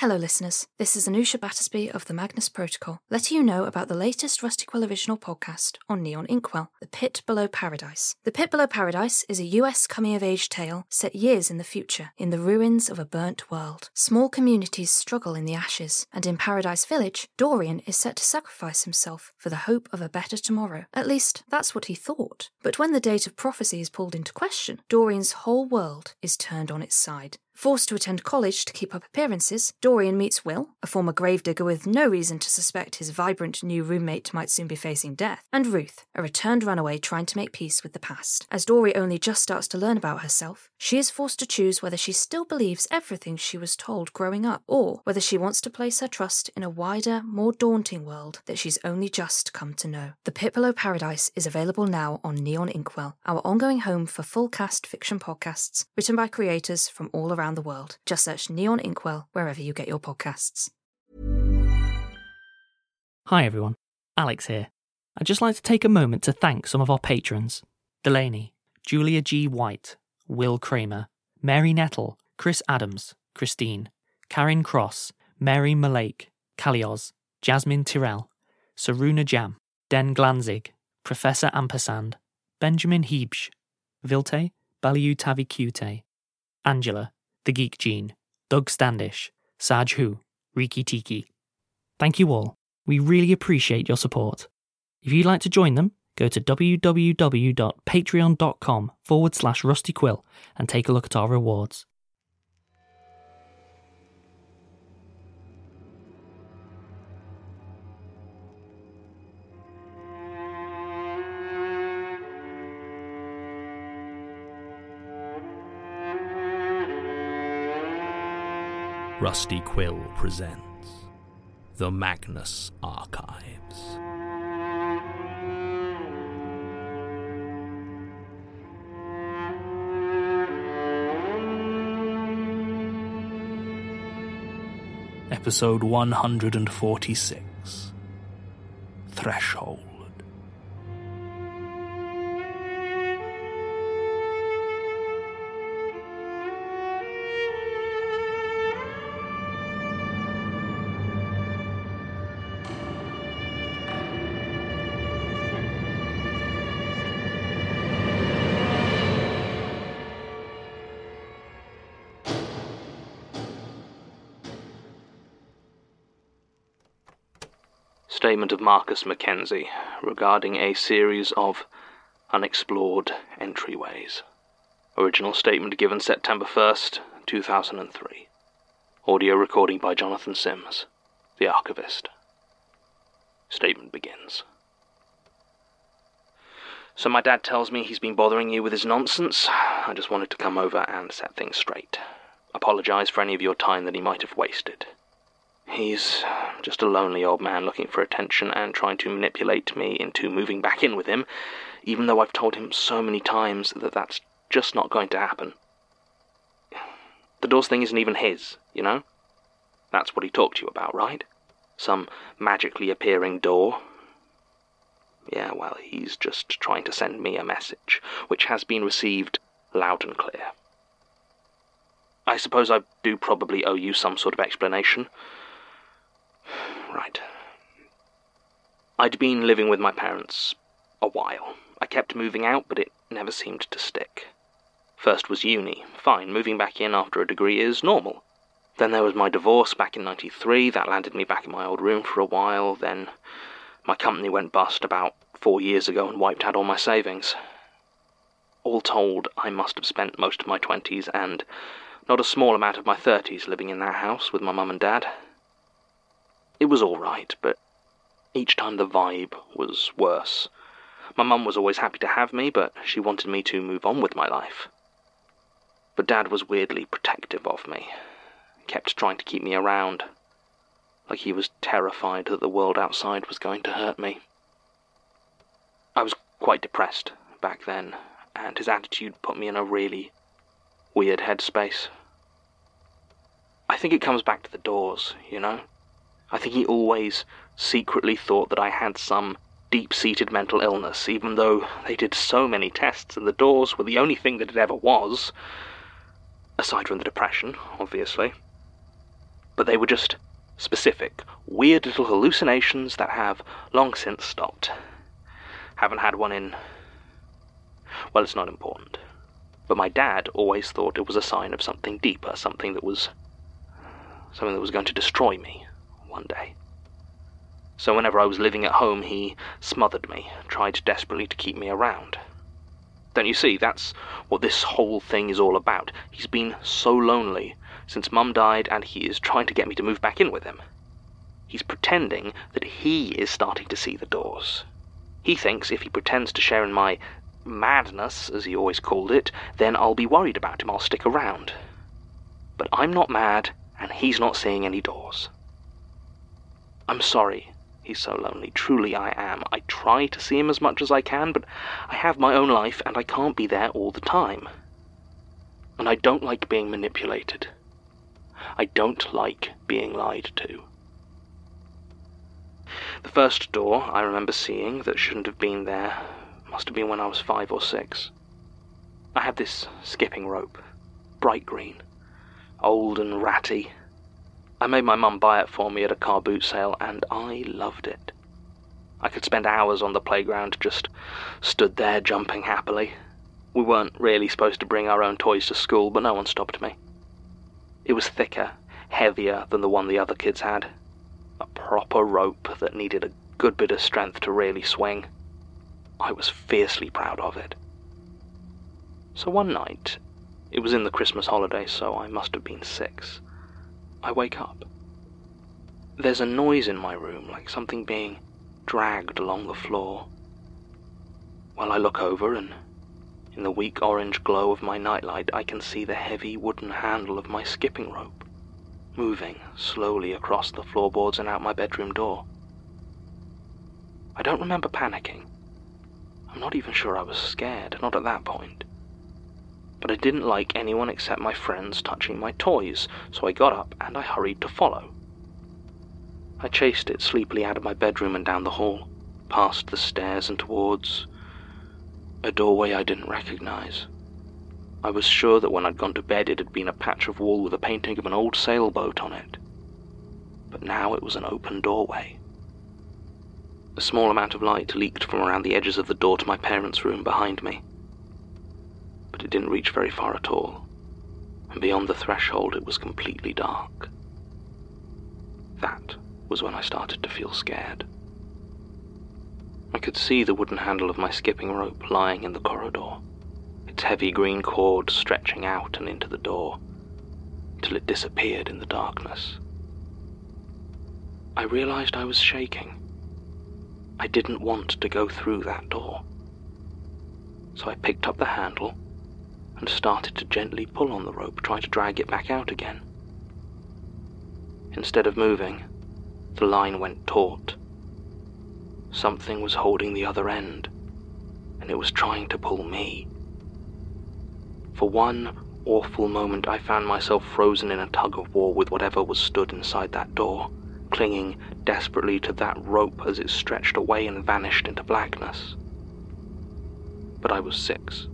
Hello, listeners. This is Anusha Battersby of the Magnus Protocol, letting you know about the latest Rusty Quill original podcast on Neon Inkwell, The Pit Below Paradise. The Pit Below Paradise is a US coming of age tale set years in the future, in the ruins of a burnt world. Small communities struggle in the ashes, and in Paradise Village, Dorian is set to sacrifice himself for the hope of a better tomorrow. At least, that's what he thought. But when the date of prophecy is pulled into question, Dorian's whole world is turned on its side. Forced to attend college to keep up appearances, Dorian meets Will, a former gravedigger with no reason to suspect his vibrant new roommate might soon be facing death, and Ruth, a returned runaway trying to make peace with the past. As Dory only just starts to learn about herself, she is forced to choose whether she still believes everything she was told growing up, or whether she wants to place her trust in a wider, more daunting world that she's only just come to know. The Pit Below Paradise is available now on Neon Inkwell, our ongoing home for full cast fiction podcasts written by creators from all around the world. Just search Neon Inkwell wherever you get your podcasts. Hi everyone, Alex here. I'd just like to take a moment to thank some of our patrons Delainie, Julia G. White, Will Cramer, Mary Nettle, Chris Adams, Christine, Karin Kross, Mary Malake, Kalioz, Jasmine Tyrrell, Saroona Jam, DennGlanzig, Professor Ampersand, Benjamin Heebsh, Vilte, Baliutaviciute, Angela, The Geek Gene, Doug Standish, Saj Hu, Rikki Tikki. Thank you all. We really appreciate your support. If you'd like to join them, go to www.patreon.com forward slash rustyquill and take a look at our rewards. Rusty Quill presents The Magnus Archives. Episode 146 Threshold. Statement of Marcus MacKenzie regarding a series of unexplored entryways. Original statement given September 1st, 2003. Audio recording by Jonathan Sims, the archivist. Statement begins. So, my dad tells me he's been bothering you with his nonsense. I just wanted to come over and set things straight. Apologize for any of your time that he might have wasted. He's uh, just a lonely old man looking for attention and trying to manipulate me into moving back in with him, even though I've told him so many times that that's just not going to happen. The doors thing isn't even his, you know? That's what he talked to you about, right? Some magically appearing door. Yeah, well, he's just trying to send me a message, which has been received loud and clear. I suppose I do probably owe you some sort of explanation. Right. I'd been living with my parents a while. I kept moving out, but it never seemed to stick. First was uni. Fine, moving back in after a degree is normal. Then there was my divorce back in 93. That landed me back in my old room for a while. Then my company went bust about four years ago and wiped out all my savings. All told, I must have spent most of my 20s and not a small amount of my 30s living in that house with my mum and dad. It was all right, but each time the vibe was worse. My mum was always happy to have me, but she wanted me to move on with my life. But Dad was weirdly protective of me, kept trying to keep me around. like he was terrified that the world outside was going to hurt me. I was quite depressed back then, and his attitude put me in a really weird headspace. I think it comes back to the doors, you know? I think he always secretly thought that I had some deep seated mental illness, even though they did so many tests and the doors were the only thing that it ever was. Aside from the depression, obviously. But they were just specific, weird little hallucinations that have long since stopped. Haven't had one in. Well, it's not important. But my dad always thought it was a sign of something deeper, something that was. something that was going to destroy me one day. So whenever I was living at home, he smothered me, tried desperately to keep me around. Don't you see, that's what this whole thing is all about. He's been so lonely since Mum died, and he is trying to get me to move back in with him. He's pretending that he is starting to see the doors. He thinks if he pretends to share in my madness, as he always called it, then I'll be worried about him, I'll stick around. But I'm not mad, and he's not seeing any doors. I'm sorry He's so lonely. Truly, I am. I try to see him as much as I can, but I have my own life and I can't be there all the time. And I don't like being manipulated. I don't like being lied to. The first door I remember seeing that shouldn't have been there must have been when I was five or six. I had this skipping rope, bright green, old and ratty, I made my mum buy it for me at a car boot sale, and I loved it. I could spend hours on the playground just stood there jumping happily. We weren't really supposed to bring our own toys to school, but no one stopped me. It was thicker, heavier than the one the other kids had. A proper rope that needed a good bit of strength to really swing. I was fiercely proud of it. So one night, it was in the Christmas holidays, so I must have been six. I wake up. There's a noise in my room, like something being dragged along the floor. Well, I look over, and in the weak orange glow of my nightlight, I can see the heavy wooden handle of my skipping rope moving slowly across the floorboards and out my bedroom door. I don't remember panicking. I'm not even sure I was scared, not at that point but I didn't like anyone except my friends touching my toys, so I got up and I hurried to follow. I chased it sleepily out of my bedroom and down the hall, past the stairs and towards a doorway I didn't recognize. I was sure that when I'd gone to bed it had been a patch of wall with a painting of an old sailboat on it. But now it was an open doorway. A small amount of light leaked from around the edges of the door to my parents' room behind me but it didn't reach very far at all, and beyond the threshold it was completely dark. That was when I started to feel scared. I could see the wooden handle of my skipping rope lying in the corridor, its heavy green cord stretching out and into the door, till it disappeared in the darkness. I realized I was shaking. I didn't want to go through that door. So I picked up the handle and started to gently pull on the rope, trying to drag it back out again. Instead of moving, the line went taut. Something was holding the other end, and it was trying to pull me. For one awful moment, I found myself frozen in a tug of war with whatever was stood inside that door, clinging desperately to that rope as it stretched away and vanished into blackness. But I was six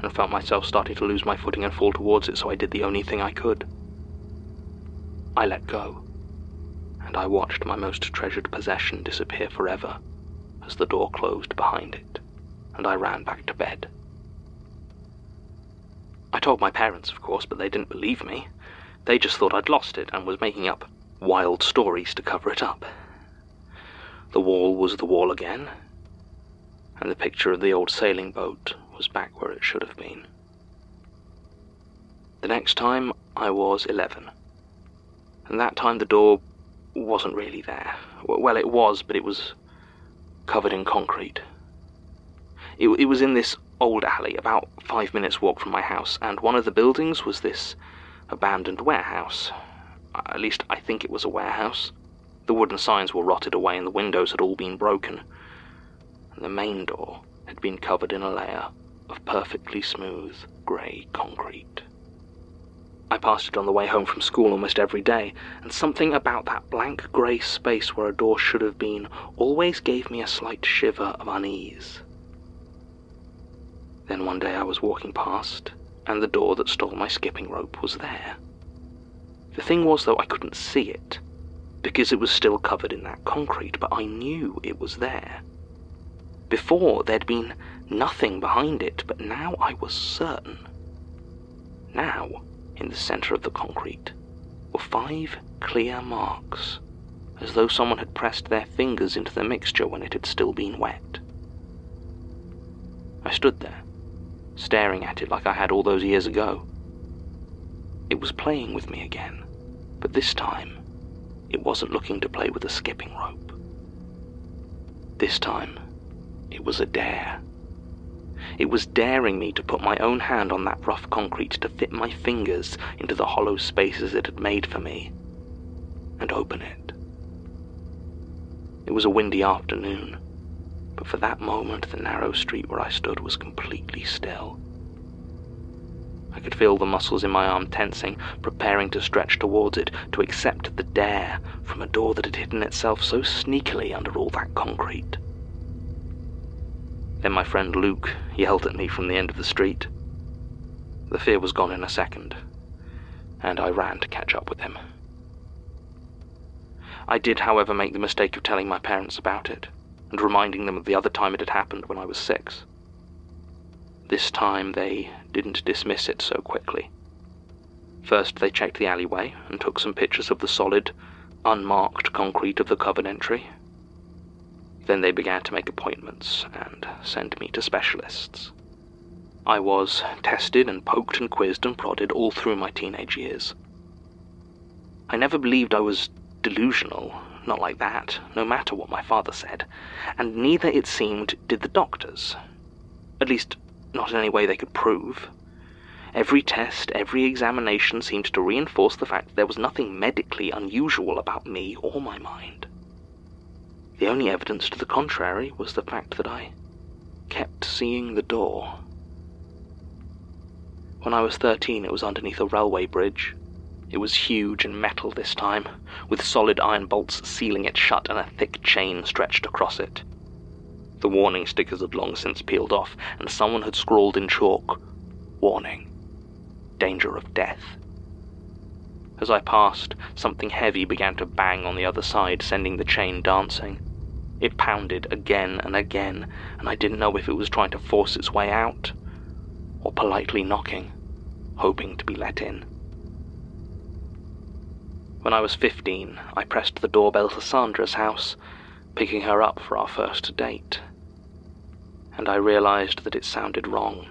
and felt myself starting to lose my footing and fall towards it, so I did the only thing I could. I let go, and I watched my most treasured possession disappear forever as the door closed behind it, and I ran back to bed. I told my parents, of course, but they didn't believe me. They just thought I'd lost it and was making up wild stories to cover it up. The wall was the wall again, and the picture of the old sailing boat was back where it should have been. The next time I was 11, and that time the door wasn't really there. Well, it was, but it was covered in concrete. It, it was in this old alley, about five minutes' walk from my house, and one of the buildings was this abandoned warehouse. At least I think it was a warehouse. The wooden signs were rotted away and the windows had all been broken. And the main door had been covered in a layer of perfectly smooth grey concrete. I passed it on the way home from school almost every day, and something about that blank grey space where a door should have been always gave me a slight shiver of unease. Then one day I was walking past, and the door that stole my skipping rope was there. The thing was, though, I couldn't see it, because it was still covered in that concrete, but I knew it was there. Before, there'd been nothing behind it, but now I was certain. Now, in the center of the concrete, were five clear marks, as though someone had pressed their fingers into the mixture when it had still been wet. I stood there, staring at it like I had all those years ago. It was playing with me again, but this time, it wasn't looking to play with a skipping rope. This time, it was a dare. It was daring me to put my own hand on that rough concrete to fit my fingers into the hollow spaces it had made for me and open it. It was a windy afternoon, but for that moment the narrow street where I stood was completely still. I could feel the muscles in my arm tensing, preparing to stretch towards it, to accept the dare from a door that had hidden itself so sneakily under all that concrete. Then my friend Luke yelled at me from the end of the street. The fear was gone in a second, and I ran to catch up with him. I did, however, make the mistake of telling my parents about it, and reminding them of the other time it had happened when I was six. This time they didn't dismiss it so quickly. First, they checked the alleyway and took some pictures of the solid, unmarked concrete of the covered entry, then they began to make appointments and send me to specialists. I was tested and poked and quizzed and prodded all through my teenage years. I never believed I was delusional, not like that, no matter what my father said, and neither, it seemed, did the doctors. At least, not in any way they could prove. Every test, every examination seemed to reinforce the fact that there was nothing medically unusual about me or my mind. The only evidence to the contrary was the fact that I kept seeing the door. When I was 13, it was underneath a railway bridge. It was huge and metal this time, with solid iron bolts sealing it shut and a thick chain stretched across it. The warning stickers had long since peeled off, and someone had scrawled in chalk Warning. Danger of death. As I passed, something heavy began to bang on the other side, sending the chain dancing. It pounded again and again, and I didn't know if it was trying to force its way out or politely knocking, hoping to be let in. When I was 15, I pressed the doorbell to Sandra's house, picking her up for our first date. And I realized that it sounded wrong,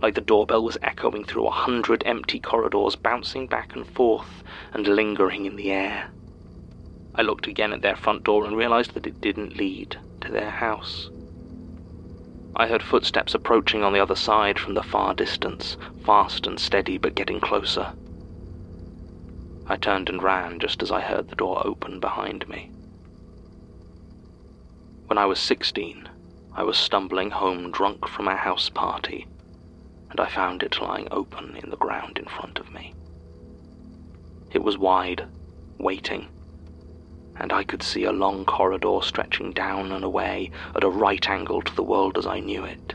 like the doorbell was echoing through a hundred empty corridors, bouncing back and forth and lingering in the air. I looked again at their front door and realized that it didn't lead to their house. I heard footsteps approaching on the other side from the far distance, fast and steady but getting closer. I turned and ran just as I heard the door open behind me. When I was 16, I was stumbling home drunk from a house party, and I found it lying open in the ground in front of me. It was wide, waiting, and I could see a long corridor stretching down and away at a right angle to the world as I knew it,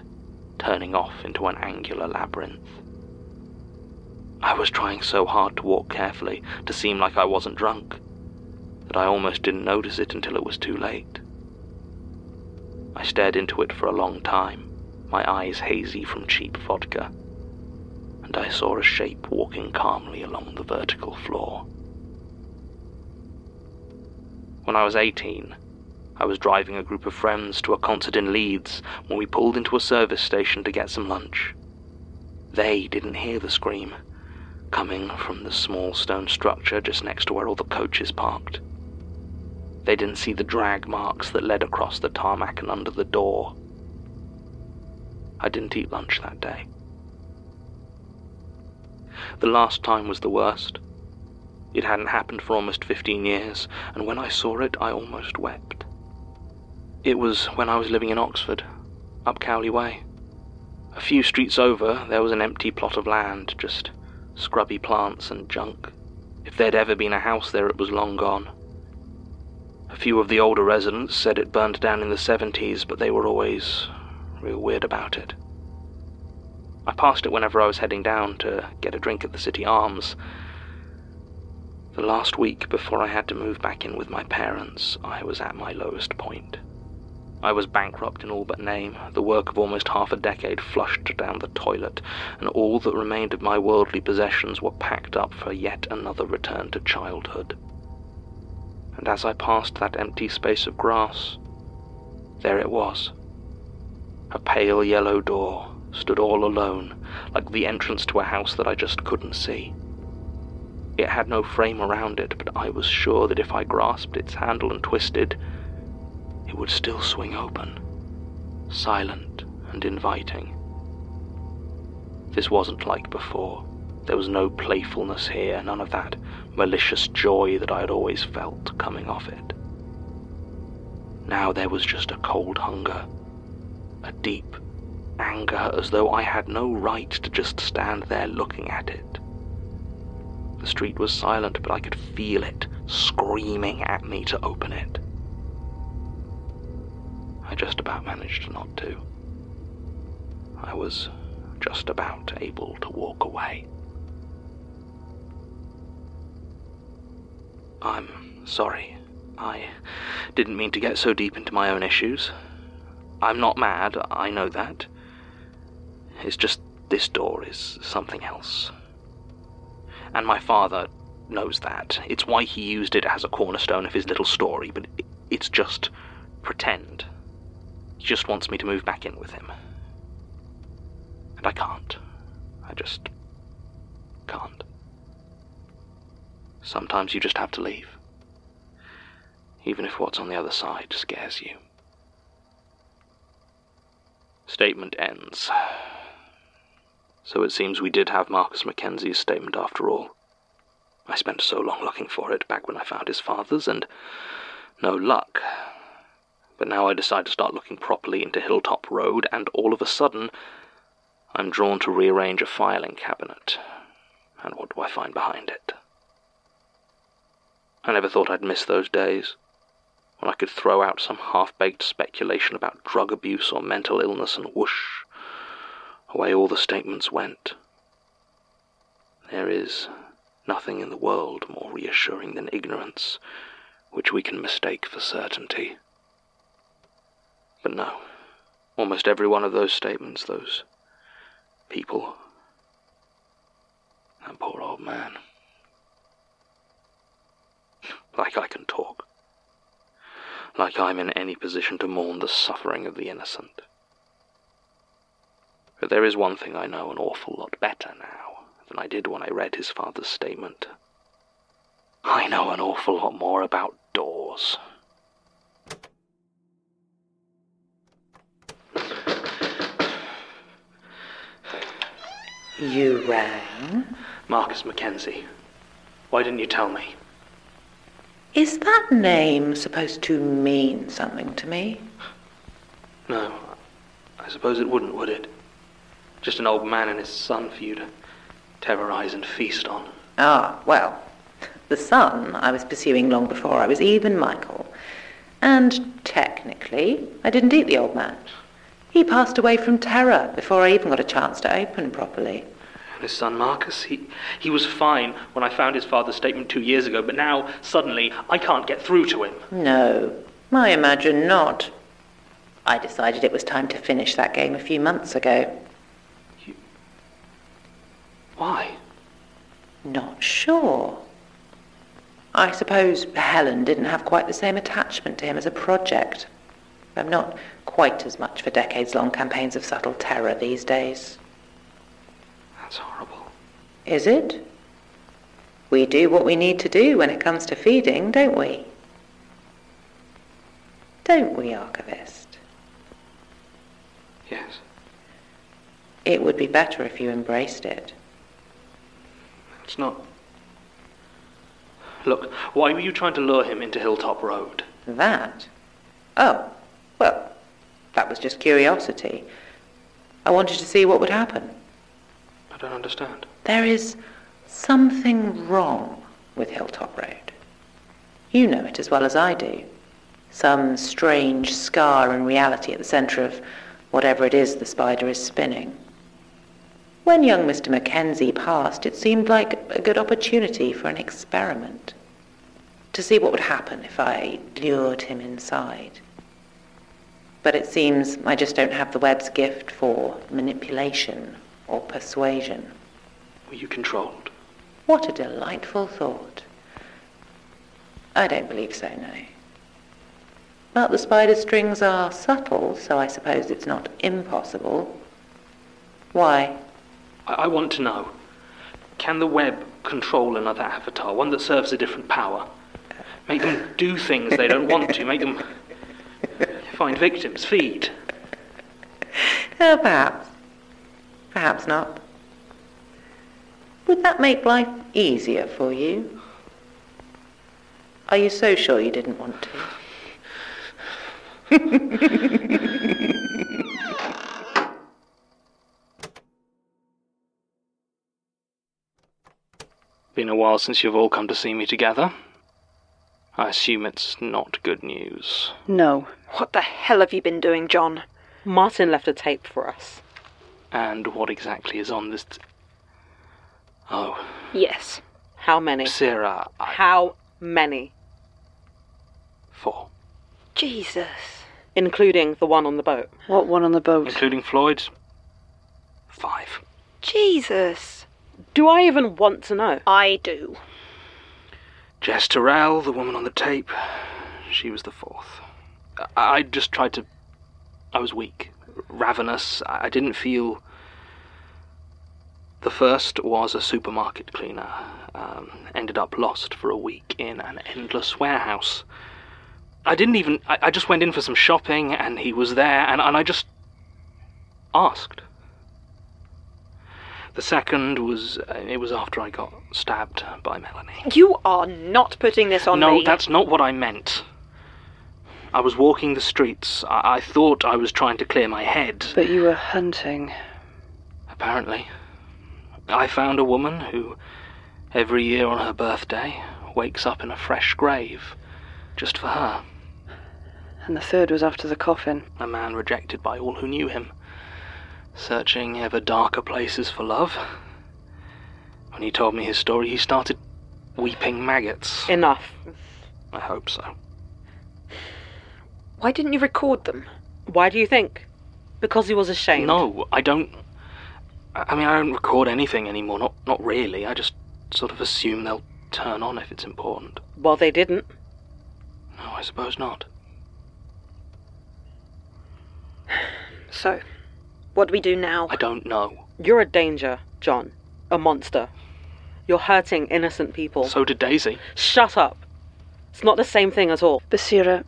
turning off into an angular labyrinth. I was trying so hard to walk carefully, to seem like I wasn't drunk, that I almost didn't notice it until it was too late. I stared into it for a long time, my eyes hazy from cheap vodka, and I saw a shape walking calmly along the vertical floor. When I was 18, I was driving a group of friends to a concert in Leeds when we pulled into a service station to get some lunch. They didn't hear the scream, coming from the small stone structure just next to where all the coaches parked. They didn't see the drag marks that led across the tarmac and under the door. I didn't eat lunch that day. The last time was the worst. It hadn't happened for almost 15 years, and when I saw it, I almost wept. It was when I was living in Oxford, up Cowley Way. A few streets over, there was an empty plot of land, just scrubby plants and junk. If there'd ever been a house there, it was long gone. A few of the older residents said it burned down in the 70s, but they were always real weird about it. I passed it whenever I was heading down to get a drink at the City Arms. The last week before I had to move back in with my parents, I was at my lowest point. I was bankrupt in all but name, the work of almost half a decade flushed down the toilet, and all that remained of my worldly possessions were packed up for yet another return to childhood. And as I passed that empty space of grass, there it was. A pale yellow door stood all alone, like the entrance to a house that I just couldn't see. It had no frame around it, but I was sure that if I grasped its handle and twisted, it would still swing open, silent and inviting. This wasn't like before. There was no playfulness here, none of that malicious joy that I had always felt coming off it. Now there was just a cold hunger, a deep anger as though I had no right to just stand there looking at it. The street was silent, but I could feel it screaming at me to open it. I just about managed not to. I was just about able to walk away. I'm sorry. I didn't mean to get so deep into my own issues. I'm not mad, I know that. It's just this door is something else. And my father knows that. It's why he used it as a cornerstone of his little story, but it's just pretend. He just wants me to move back in with him. And I can't. I just can't. Sometimes you just have to leave. Even if what's on the other side scares you. Statement ends. So it seems we did have Marcus MacKenzie's statement after all. I spent so long looking for it back when I found his father's, and no luck. But now I decide to start looking properly into Hilltop Road, and all of a sudden, I'm drawn to rearrange a filing cabinet. And what do I find behind it? I never thought I'd miss those days when I could throw out some half baked speculation about drug abuse or mental illness, and whoosh, away all the statements went. There is nothing in the world more reassuring than ignorance, which we can mistake for certainty. But no, almost every one of those statements, those people, that poor old man. Like I can talk. Like I'm in any position to mourn the suffering of the innocent. But there is one thing I know an awful lot better now than I did when I read his father's statement. I know an awful lot more about doors. You rang? Marcus MacKenzie. Why didn't you tell me? Is that name supposed to mean something to me? No, I suppose it wouldn't, would it? Just an old man and his son for you to terrorize and feast on. Ah, well, the son I was pursuing long before I was even Michael. And technically, I didn't eat the old man. He passed away from terror before I even got a chance to open properly. And his son Marcus, he, he was fine when I found his father's statement two years ago, but now, suddenly, I can't get through to him. No, I imagine not. I decided it was time to finish that game a few months ago. Why? Not sure. I suppose Helen didn't have quite the same attachment to him as a project. I'm not quite as much for decades-long campaigns of subtle terror these days. That's horrible. Is it? We do what we need to do when it comes to feeding, don't we? Don't we, Archivist? Yes. It would be better if you embraced it. It's not. Look, why were you trying to lure him into Hilltop Road? That? Oh, well, that was just curiosity. I wanted to see what would happen. I don't understand. There is something wrong with Hilltop Road. You know it as well as I do. Some strange scar in reality at the centre of whatever it is the spider is spinning. When young Mr. MacKenzie passed, it seemed like a good opportunity for an experiment. To see what would happen if I lured him inside. But it seems I just don't have the web's gift for manipulation or persuasion. Were you controlled? What a delightful thought. I don't believe so, no. But the spider strings are subtle, so I suppose it's not impossible. Why? I, I want to know. Can the web control another avatar, one that serves a different power? Make them do things they don't want to, make them find victims, feed. Oh, perhaps. Perhaps not. Would that make life easier for you? Are you so sure you didn't want to? Been a while since you've all come to see me together. I assume it's not good news. No. What the hell have you been doing, John? Martin left a tape for us. And what exactly is on this? T- oh, Yes. How many? Sarah, I... How many? four, Jesus. Including the one on the boat. What one on the boat? including Floyd's. Five. Jesus. Do I even want to know? I do. Jess Terrell, the woman on the tape, she was the fourth. I, I just tried to. I was weak, ravenous. I, I didn't feel. The first was a supermarket cleaner. Um, ended up lost for a week in an endless warehouse. I didn't even. I, I just went in for some shopping and he was there and, and I just asked. The second was. Uh, it was after I got stabbed by Melanie. You are not putting this on no, me. that's not what I meant. I was walking the streets. I-, I thought I was trying to clear my head. But you were hunting. Apparently. I found a woman who, every year on her birthday, wakes up in a fresh grave. Just for her. And the third was after the coffin. A man rejected by all who knew him. Searching ever darker places for love. When he told me his story, he started weeping maggots. Enough. I hope so. Why didn't you record them? Why do you think? Because he was ashamed. No, I don't. I mean, I don't record anything anymore. Not, not really. I just sort of assume they'll turn on if it's important. Well, they didn't. No, I suppose not. So, what do we do now? I don't know. You're a danger, John. A monster. You're hurting innocent people. So did Daisy. Shut up. It's not the same thing at all. Basira,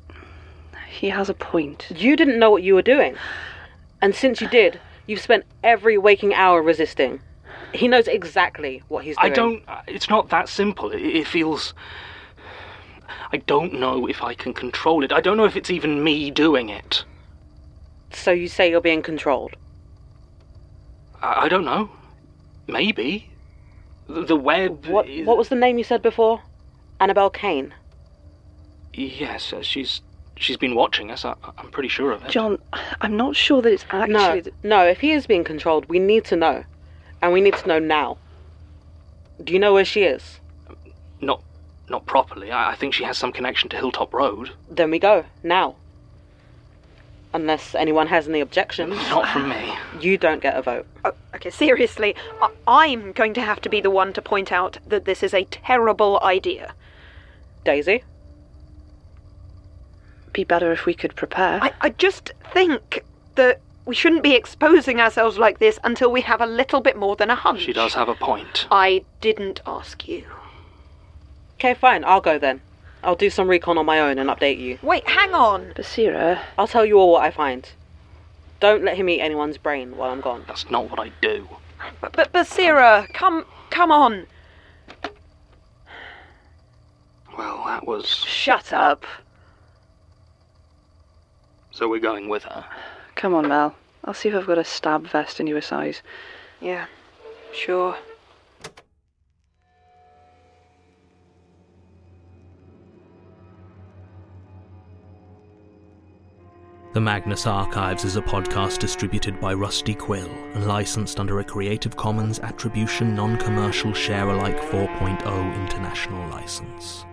he has a point. You didn't know what you were doing. And since you did, you've spent every waking hour resisting. He knows exactly what he's doing. I don't. Uh, it's not that simple. It, it feels. I don't know if I can control it. I don't know if it's even me doing it. So you say you're being controlled? I, I don't know. Maybe. The, the web. What, is- what was the name you said before? Annabelle Kane. Yes, uh, she's she's been watching us. I, I'm pretty sure of it. John, I'm not sure that it's actually. No, th- no, if he is being controlled, we need to know. And we need to know now. Do you know where she is? Not not properly. I, I think she has some connection to Hilltop Road. Then we go, now. Unless anyone has any objections, Not from me. you don't get a vote. Oh, okay, seriously, I- I'm going to have to be the one to point out that this is a terrible idea. Daisy? be better if we could prepare. I, I just think that we shouldn't be exposing ourselves like this until we have a little bit more than a hunch. She does have a point. I didn't ask you. Okay, fine, I'll go then. I'll do some recon on my own and update you. Wait, hang on. Basira, I'll tell you all what I find. Don't let him eat anyone's brain while I'm gone. That's not what I do. But, but Basira, come, come on. Well, that was. Shut up. So we're going with her. Come on, Mel. I'll see if I've got a stab vest in your size. Yeah, sure. The Magnus Archives is a podcast distributed by Rusty Quill and licensed under a Creative Commons Attribution Non Commercial Share Alike 4.0 International License.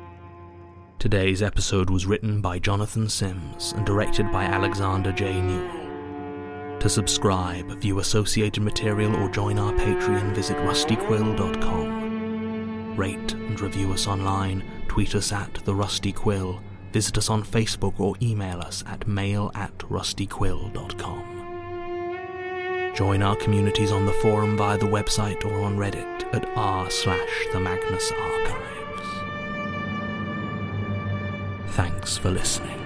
Today's episode was written by Jonathan Sims and directed by Alexander J. Newall. To subscribe, view associated material, or join our Patreon, visit rustyquill.com. Rate and review us online, tweet us at The Rusty Quill, visit us on Facebook, or email us at mail at rustyquill.com. Join our communities on the forum via the website or on Reddit at r slash the Magnus Archives. Thanks for listening.